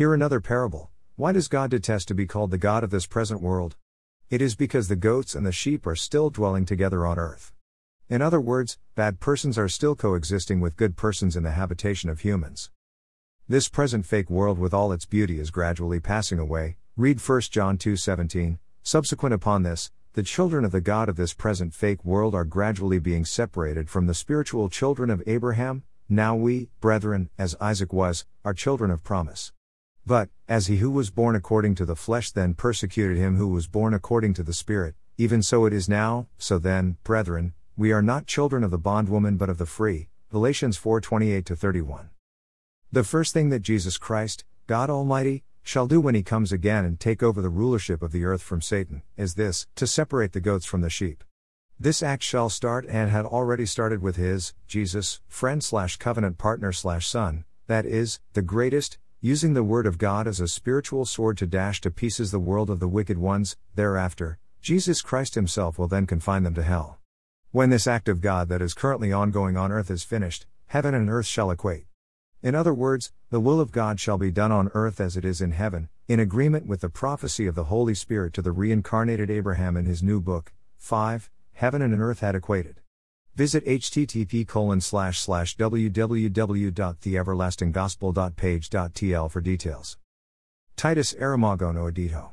Hear another parable. Why does God detest to be called the God of this present world? It is because the goats and the sheep are still dwelling together on earth. In other words, bad persons are still coexisting with good persons in the habitation of humans. This present fake world with all its beauty is gradually passing away. Read 1 John 2:17. Subsequent upon this, the children of the God of this present fake world are gradually being separated from the spiritual children of Abraham. Now we, brethren, as Isaac was, are children of promise. But, as he who was born according to the flesh then persecuted him who was born according to the Spirit, even so it is now, so then, brethren, we are not children of the bondwoman but of the free. Galatians 4:28 31. The first thing that Jesus Christ, God Almighty, shall do when he comes again and take over the rulership of the earth from Satan is this, to separate the goats from the sheep. This act shall start and had already started with his, Jesus, friend slash covenant partner slash son, that is, the greatest, using the word of God as a spiritual sword to dash to pieces the world of the wicked ones, thereafter, Jesus Christ himself will then confine them to hell. When this act of God that is currently ongoing on earth is finished, heaven and earth shall equate. In other words, the will of God shall be done on earth as it is in heaven, in agreement with the prophecy of the Holy Spirit to the reincarnated Abraham in his new book, 5, Heaven and Earth had equated. Visit http www.theeverlastinggospel.page.tl for details. Titus Aramagono Edito